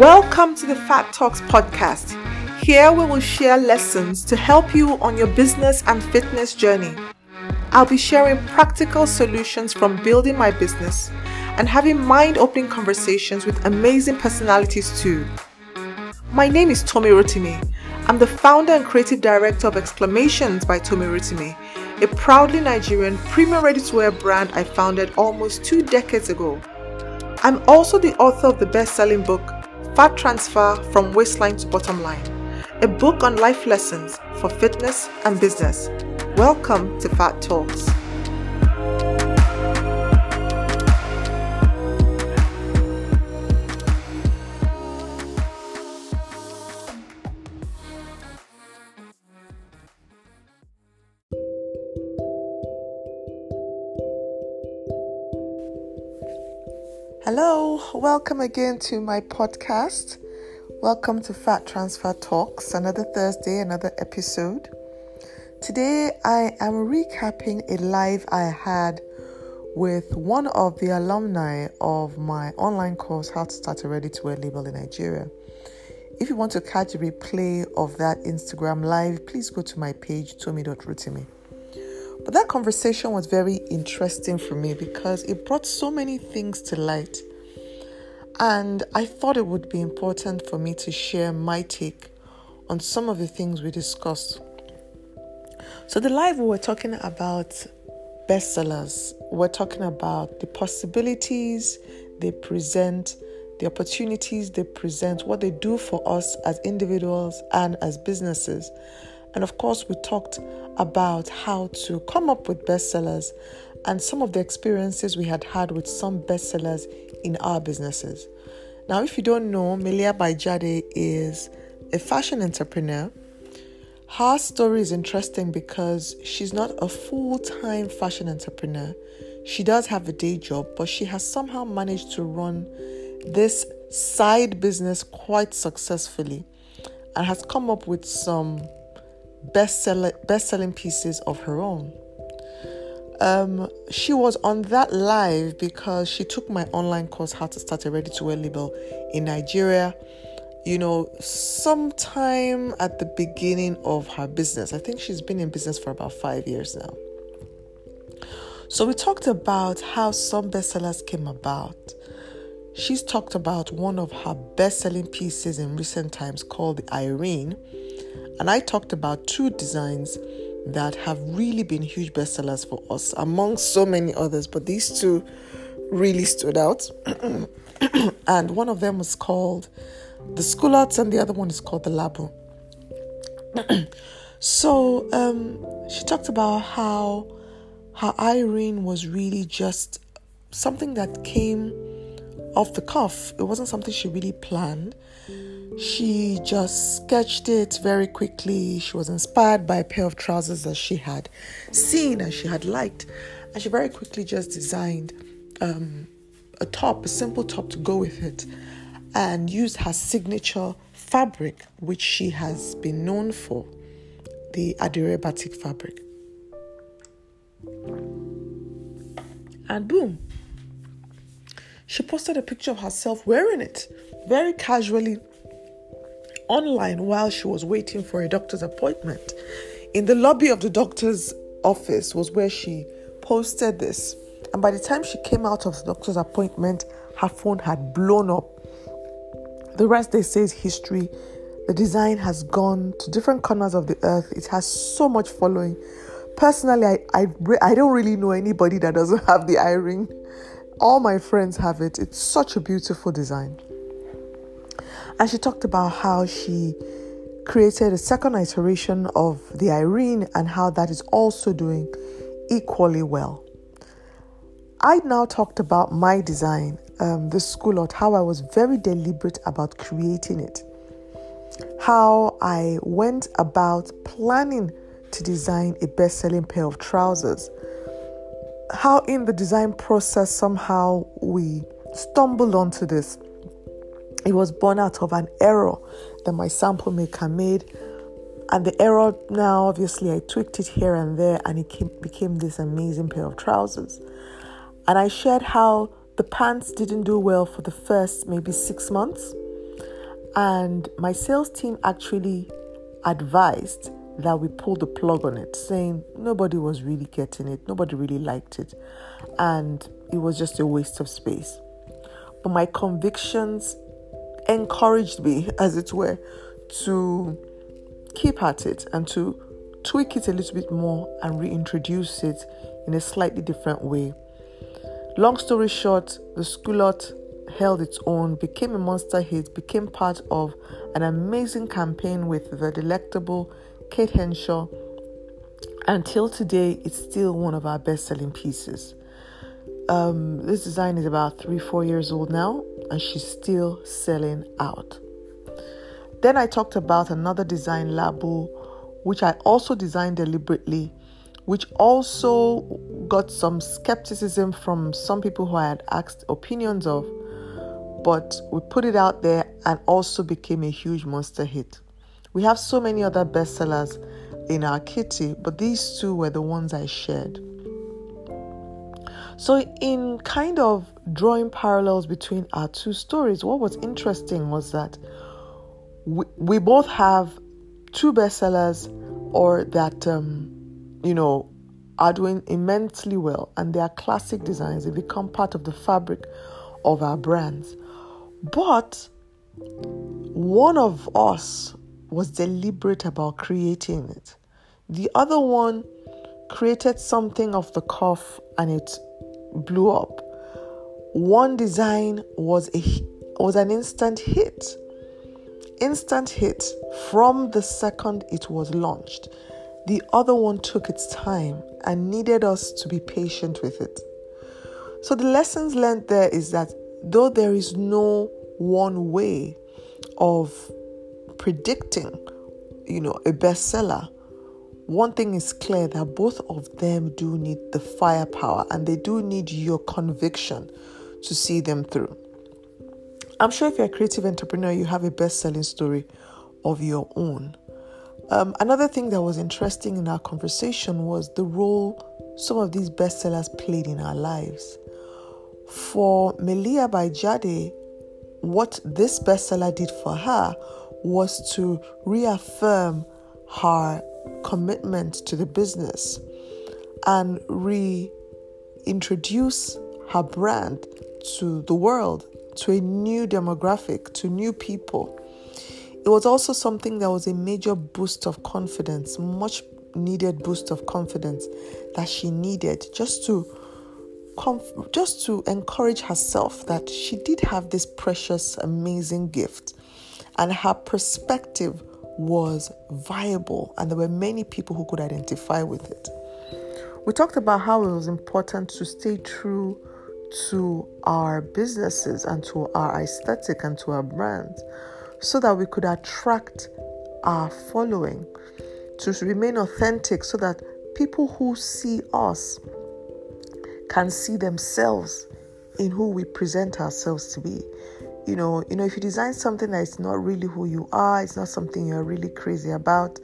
Welcome to the Fat Talks podcast. Here we will share lessons to help you on your business and fitness journey. I'll be sharing practical solutions from building my business and having mind opening conversations with amazing personalities too. My name is Tommy Rotimi. I'm the founder and creative director of Exclamations by Tommy Rotimi, a proudly Nigerian premium ready to wear brand I founded almost two decades ago. I'm also the author of the best selling book, Fat Transfer from Waistline to Bottom Line, a book on life lessons for fitness and business. Welcome to Fat Talks. Welcome again to my podcast. Welcome to Fat Transfer Talks, another Thursday, another episode. Today I am recapping a live I had with one of the alumni of my online course, How to Start a Ready to Wear Label in Nigeria. If you want to catch a replay of that Instagram live, please go to my page, tommy.rotimi. But that conversation was very interesting for me because it brought so many things to light. And I thought it would be important for me to share my take on some of the things we discussed. So, the live we were talking about bestsellers, we're talking about the possibilities they present, the opportunities they present, what they do for us as individuals and as businesses. And of course, we talked about how to come up with bestsellers and some of the experiences we had had with some bestsellers in our businesses. Now, if you don't know, Melia by Jade is a fashion entrepreneur. Her story is interesting because she's not a full time fashion entrepreneur. She does have a day job, but she has somehow managed to run this side business quite successfully and has come up with some best selling pieces of her own. Um, she was on that live because she took my online course, How to Start a Ready to Wear Label in Nigeria. You know, sometime at the beginning of her business. I think she's been in business for about five years now. So, we talked about how some bestsellers came about. She's talked about one of her best selling pieces in recent times called the Irene and I talked about two designs that have really been huge bestsellers for us, among so many others, but these two really stood out. and one of them was called the Sculottes, and the other one is called the Labo. so um, she talked about how her Irene was really just something that came off the cuff. It wasn't something she really planned. She just sketched it very quickly. She was inspired by a pair of trousers that she had seen and she had liked. And she very quickly just designed um, a top, a simple top to go with it, and used her signature fabric, which she has been known for the Adire batik fabric. And boom, she posted a picture of herself wearing it very casually online while she was waiting for a doctor's appointment. In the lobby of the doctor's office was where she posted this. And by the time she came out of the doctor's appointment, her phone had blown up. The rest, they say, is history. The design has gone to different corners of the earth. It has so much following. Personally, I, I, I don't really know anybody that doesn't have the Irene. All my friends have it. It's such a beautiful design. And she talked about how she created a second iteration of the Irene and how that is also doing equally well. I now talked about my design, um, the Sculotte, how I was very deliberate about creating it, how I went about planning to design a best selling pair of trousers, how in the design process somehow we stumbled onto this it was born out of an error that my sample maker made. And the error now, obviously, I tweaked it here and there, and it came, became this amazing pair of trousers. And I shared how the pants didn't do well for the first maybe six months. And my sales team actually advised that we pull the plug on it, saying nobody was really getting it, nobody really liked it, and it was just a waste of space. But my convictions encouraged me, as it were, to keep at it and to tweak it a little bit more and reintroduce it in a slightly different way. Long story short, the Sculotte held its own, became a monster hit, became part of an amazing campaign with the delectable Kate Henshaw. Until today, it's still one of our best selling pieces. Um, this design is about three, four years old now, and she's still selling out. Then I talked about another design, Labo, which I also designed deliberately, which also got some skepticism from some people who I had asked opinions of but we put it out there and also became a huge monster hit. We have so many other bestsellers in our kitty, but these two were the ones I shared. So, in kind of drawing parallels between our two stories, what was interesting was that we, we both have two bestsellers or that, um, you know, are doing immensely well and they are classic designs. They become part of the fabric of our brands. But one of us was deliberate about creating it. The other one created something off the cuff and it blew up. One design was a was an instant hit. Instant hit from the second it was launched. The other one took its time and needed us to be patient with it. So the lessons learned there is that though there is no one way of predicting, you know, a bestseller, one thing is clear that both of them do need the firepower and they do need your conviction to see them through. I'm sure if you're a creative entrepreneur, you have a best selling story of your own. Um, another thing that was interesting in our conversation was the role some of these bestsellers played in our lives. For Melia by Jade, what this bestseller did for her was to reaffirm her commitment to the business and reintroduce her brand to the world, to a new demographic, to new people. It was also something that was a major boost of confidence, much needed boost of confidence that she needed just to comf- just to encourage herself that she did have this precious, amazing gift, and her perspective was viable, and there were many people who could identify with it. We talked about how it was important to stay true to our businesses and to our aesthetic and to our brand so that we could attract our following, to remain authentic so that people who see us can see themselves in who we present ourselves to be. You know, you know, if you design something that is not really who you are, it's not something you're really crazy about.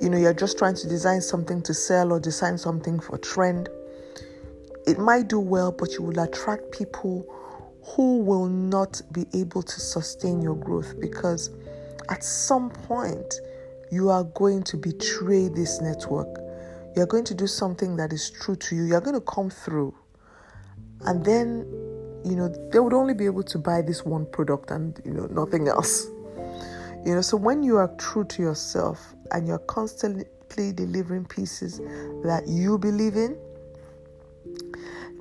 You know, you're just trying to design something to sell or design something for trend. It might do well, but you will attract people who will not be able to sustain your growth because at some point you are going to betray this network you're going to do something that is true to you. You're going to come through. And then, you know, they would only be able to buy this one product and, you know, nothing else. You know, so when you are true to yourself and you're constantly delivering pieces that you believe in,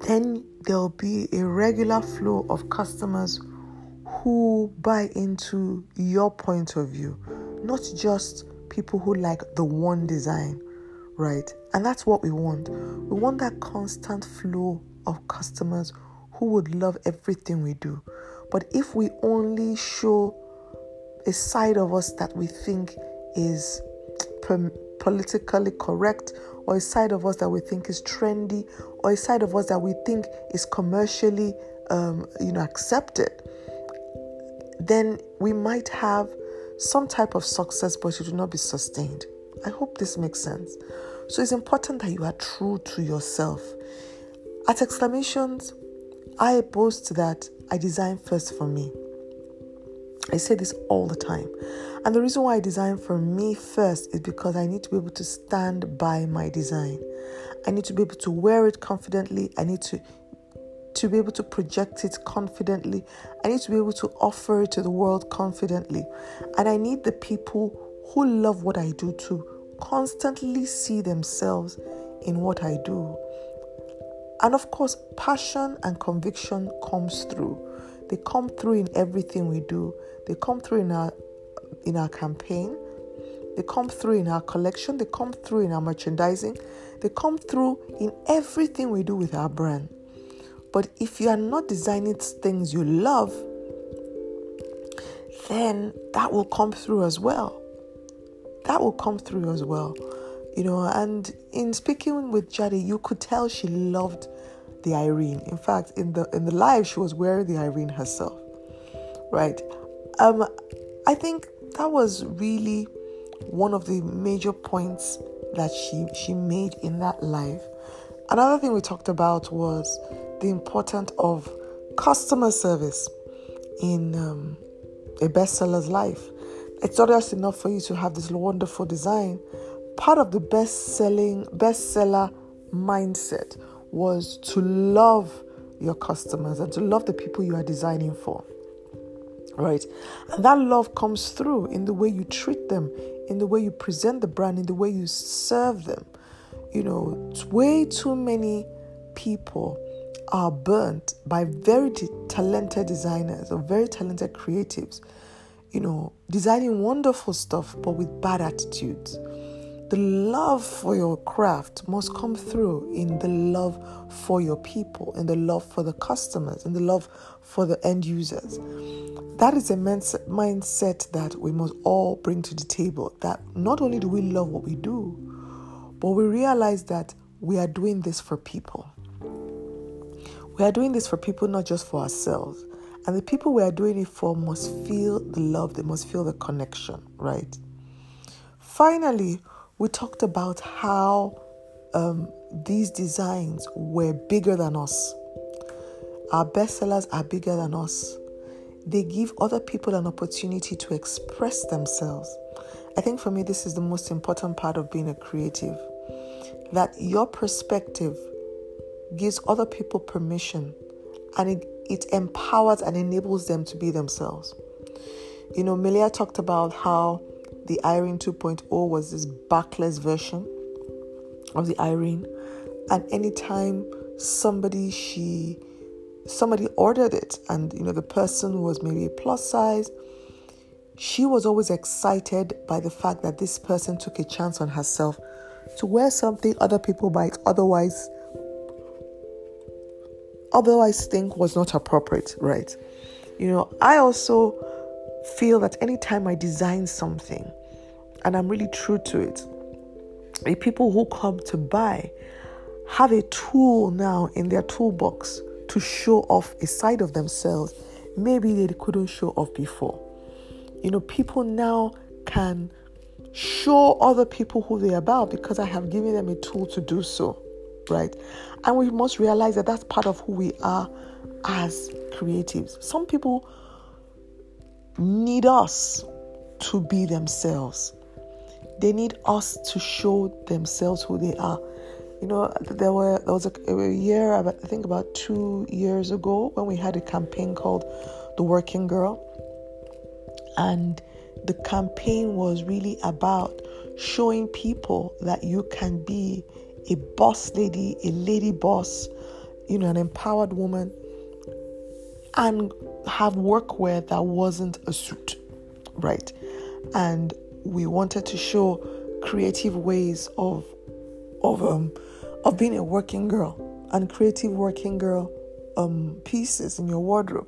then there'll be a regular flow of customers who buy into your point of view, not just people who like the one design right? And that's what we want. We want that constant flow of customers who would love everything we do. But if we only show a side of us that we think is politically correct, or a side of us that we think is trendy, or a side of us that we think is commercially, um, you know, accepted, then we might have some type of success, but it will not be sustained. I hope this makes sense. So it's important that you are true to yourself. At exclamations, I boast that I design first for me. I say this all the time. And the reason why I design for me first is because I need to be able to stand by my design. I need to be able to wear it confidently. I need to to be able to project it confidently. I need to be able to offer it to the world confidently. And I need the people who love what I do to constantly see themselves in what I do. And of course, passion and conviction comes through. They come through in everything we do. They come through in our in our campaign. They come through in our collection. They come through in our merchandising. They come through in everything we do with our brand. But if you are not designing things you love, then that will come through as well. That will come through as well. You know, and in speaking with Jadi, you could tell she loved the Irene. In fact, in the in the live, she was wearing the Irene herself. Right. Um, I think that was really one of the major points that she she made in that live. Another thing we talked about was the importance of customer service in um, a bestseller's life. It's not just enough for you to have this wonderful design. Part of the best selling bestseller mindset was to love your customers and to love the people you are designing for right? And that love comes through in the way you treat them, in the way you present the brand, in the way you serve them. You know, it's way too many people are burnt by very talented designers or very talented creatives, you know, designing wonderful stuff but with bad attitudes. The love for your craft must come through in the love for your people, in the love for the customers, in the love for the end users. That is a mindset that we must all bring to the table. That not only do we love what we do, but we realize that we are doing this for people. We are doing this for people, not just for ourselves. And the people we are doing it for must feel the love, they must feel the connection, right? Finally, we talked about how um, these designs were bigger than us. Our bestsellers are bigger than us they give other people an opportunity to express themselves. I think for me, this is the most important part of being a creative that your perspective gives other people permission and it, it empowers and enables them to be themselves. You know, Melia talked about how the Irene 2.0 was this backless version of the Irene, and anytime somebody she somebody ordered it and you know the person was maybe a plus size she was always excited by the fact that this person took a chance on herself to wear something other people might otherwise otherwise think was not appropriate right? You know i also feel that anytime i design something and i'm really true to it the people who come to buy have a tool now in their toolbox to show off a side of themselves maybe they couldn't show off before. You know, people now can show other people who they're about because I have given them a tool to do so, right? And we must realize that that's part of who we are as creatives. Some people need us to be themselves, they need us to show themselves who they are. You know, there were there was a, a year, I think about two years ago, when we had a campaign called "The Working Girl," and the campaign was really about showing people that you can be a boss lady, a lady boss, you know, an empowered woman, and have workwear that wasn't a suit, right? And we wanted to show creative ways of of um, of being a working girl and creative working girl um, pieces in your wardrobe.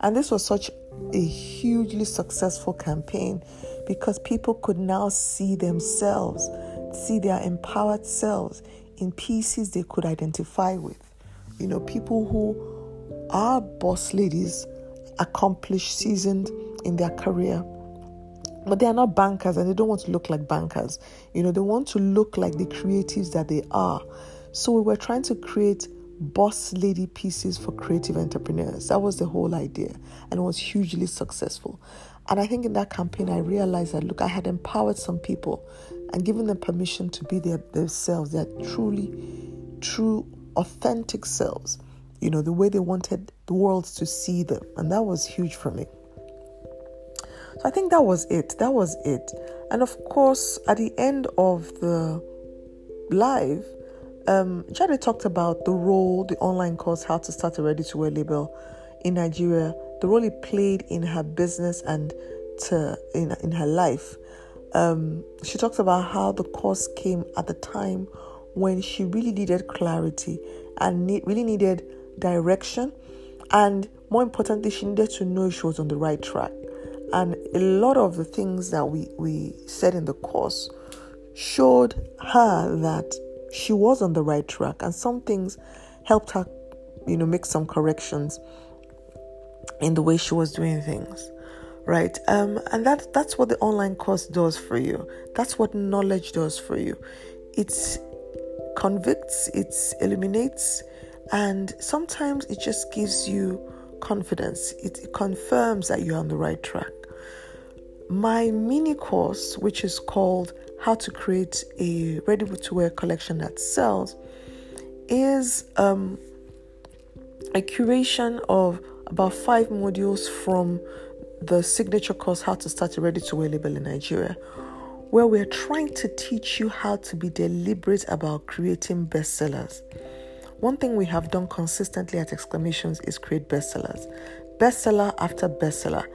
And this was such a hugely successful campaign because people could now see themselves, see their empowered selves in pieces they could identify with. You know, people who are boss ladies, accomplished, seasoned in their career, but they are not bankers and they don't want to look like bankers. You know, they want to look like the creatives that they are. So we were trying to create boss lady pieces for creative entrepreneurs. That was the whole idea, and it was hugely successful. And I think in that campaign, I realized that look, I had empowered some people and given them permission to be their themselves, their truly, true, authentic selves. You know, the way they wanted the world to see them. And that was huge for me. So I think that was it. That was it. And of course, at the end of the live, um, Jade talked about the role the online course How to Start a Ready to Wear label in Nigeria, the role it played in her business and to in, in her life. Um, she talked about how the course came at the time when she really needed clarity and really needed direction, and more importantly, she needed to know she was on the right track. And a lot of the things that we, we said in the course showed her that she was on the right track, and some things helped her, you know, make some corrections in the way she was doing things right? Um and that that's what the online course does for you. That's what knowledge does for you. It's convicts it illuminates and sometimes it just gives you confidence it confirms that you're on the right track my mini course which is called how to create a ready to wear collection that sells is um, a curation of about five modules from the signature course How to Start a Ready to Wear Label in Nigeria, where we're trying to teach you how to be deliberate about creating bestsellers. One thing we have done consistently at Exclamations is create bestsellers. Bestseller after bestseller.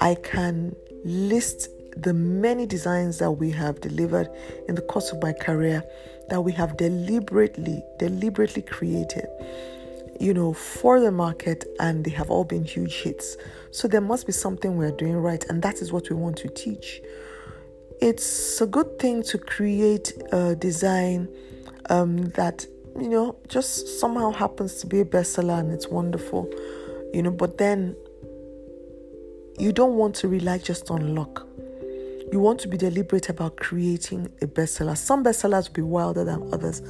I can list the many designs that we have delivered in the course of my career that we have deliberately, deliberately created you know, for the market and they have all been huge hits. So there must be something we're doing right, and that is what we want to teach. It's a good thing to create a design um, that, you know, just somehow happens to be a bestseller and it's wonderful, you know, but then you don't want to rely just on luck. You want to be deliberate about creating a bestseller. Some bestsellers will be wilder than others,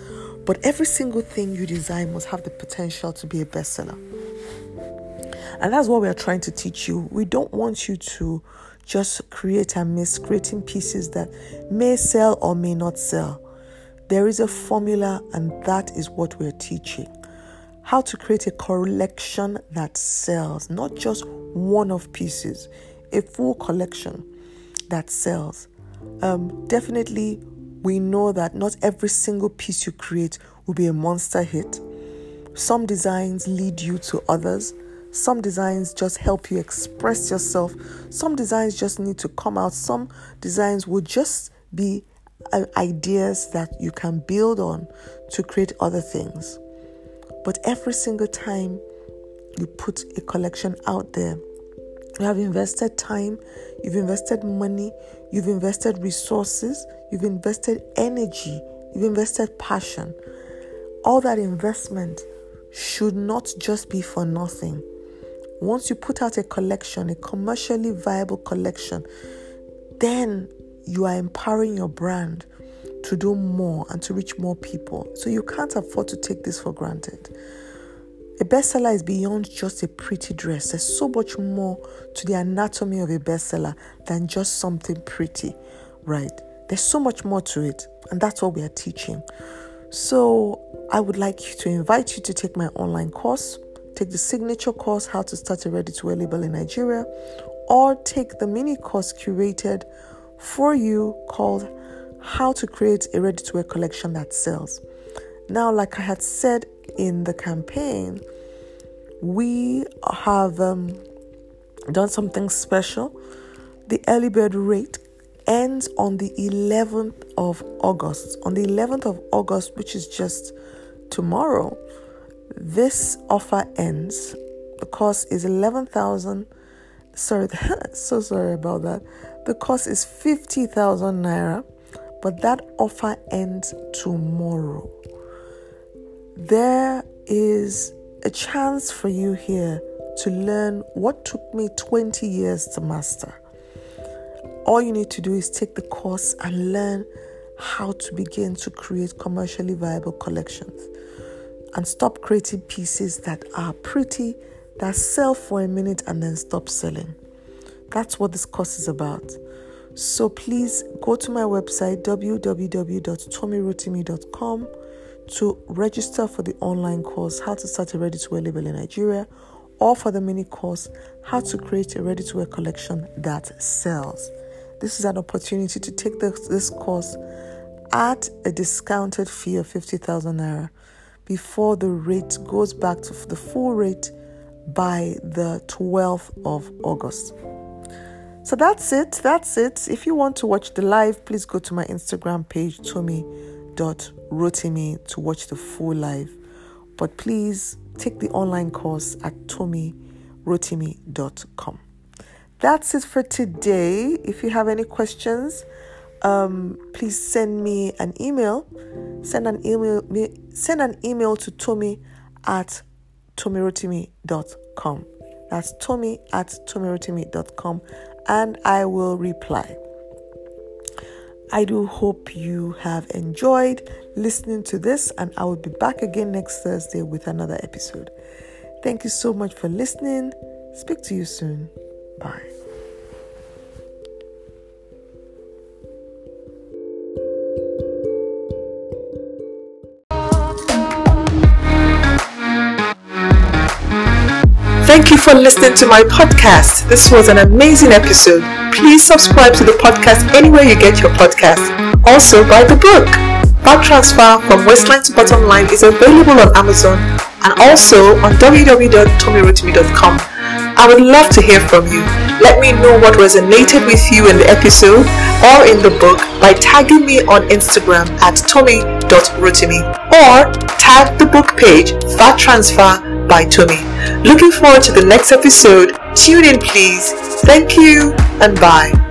but every single thing you design must have the potential to be a bestseller. And that's what we are trying to teach you. We don't want you to just create and miss, creating pieces that may sell or may not sell. There is a formula, and that is what we're teaching. How to create a collection that sells, not just one of pieces, a full collection that sells. Um, definitely we know that not every single piece you create will be a monster hit. Some designs lead you to others. Some designs just help you express yourself. Some designs just need to come out. Some designs will just be Uh, ideas that you can build on to create other things. But every single time you put a collection out there, you have invested time, you've invested money, you've invested resources, you've invested energy, you've invested passion. All that investment should not just be for nothing. Once you put out a collection, a commercially viable collection, then you are empowering your brand to do more and to reach more people. So you can't afford to take this for granted. A bestseller is beyond just a pretty dress. There's so much more to the anatomy of a bestseller than just something pretty, right? There's so much more to it, and that's what we are teaching. So, I would like to invite you to take my online course, take the signature course, How to Start a Ready to Wear Label in Nigeria, or take the mini course curated for you called How to Create a Ready to Wear Collection That Sells. Now, like I had said in the campaign, we have um, done something special. The early bird rate ends on the 11th of August. On the 11th of August, which is just tomorrow, this offer ends. The cost is 11,000. Sorry, so sorry about that. The cost is 50,000 naira, but that offer ends tomorrow there is a chance for you here to learn what took me 20 years to master. All you need to do is take the course and learn how to begin to create commercially viable collections and stop creating pieces that are pretty, that sell for a minute and then stop selling. That's what this course is about. So please go to my website www.tommyrotimi.com to register for the online course How to Start a Ready to Wear Label in Nigeria or for the mini course How to Create a Ready to Wear Collection That Sells. This is an opportunity to take this, this course at a discounted fee of 50,000 naira before the rate goes back to the full rate by the 12th of August. So that's it. That's it. If you want to watch the live, please go to my Instagram page, tommy.rotimi, to watch the full live. But please take the online course at tommyrotimi.com. That's it for today. If you have any questions, um, please send me an email. Send an email. Send an email to Tommy at tommyrotimi.com. That's Tommy at tommyrotimi.com and I will reply. I do hope you have enjoyed listening to this, and I will be back again next Thursday with another episode. Thank you so much for listening. Speak to you soon. Bye. For listening to my podcast. This was an amazing episode. Please subscribe to the podcast anywhere you get your podcast. Also, buy the book. Fat Transfer from Waistline to Bottom Line is available on Amazon and also on www.tommyrotimi.com. I would love to hear from you. Let me know what resonated with you in the episode or in the book by tagging me on Instagram at tommy.rotimi or tag the book page Fat Transfer by Tommy. Looking forward to the next episode. Tune in, please. Thank you and bye.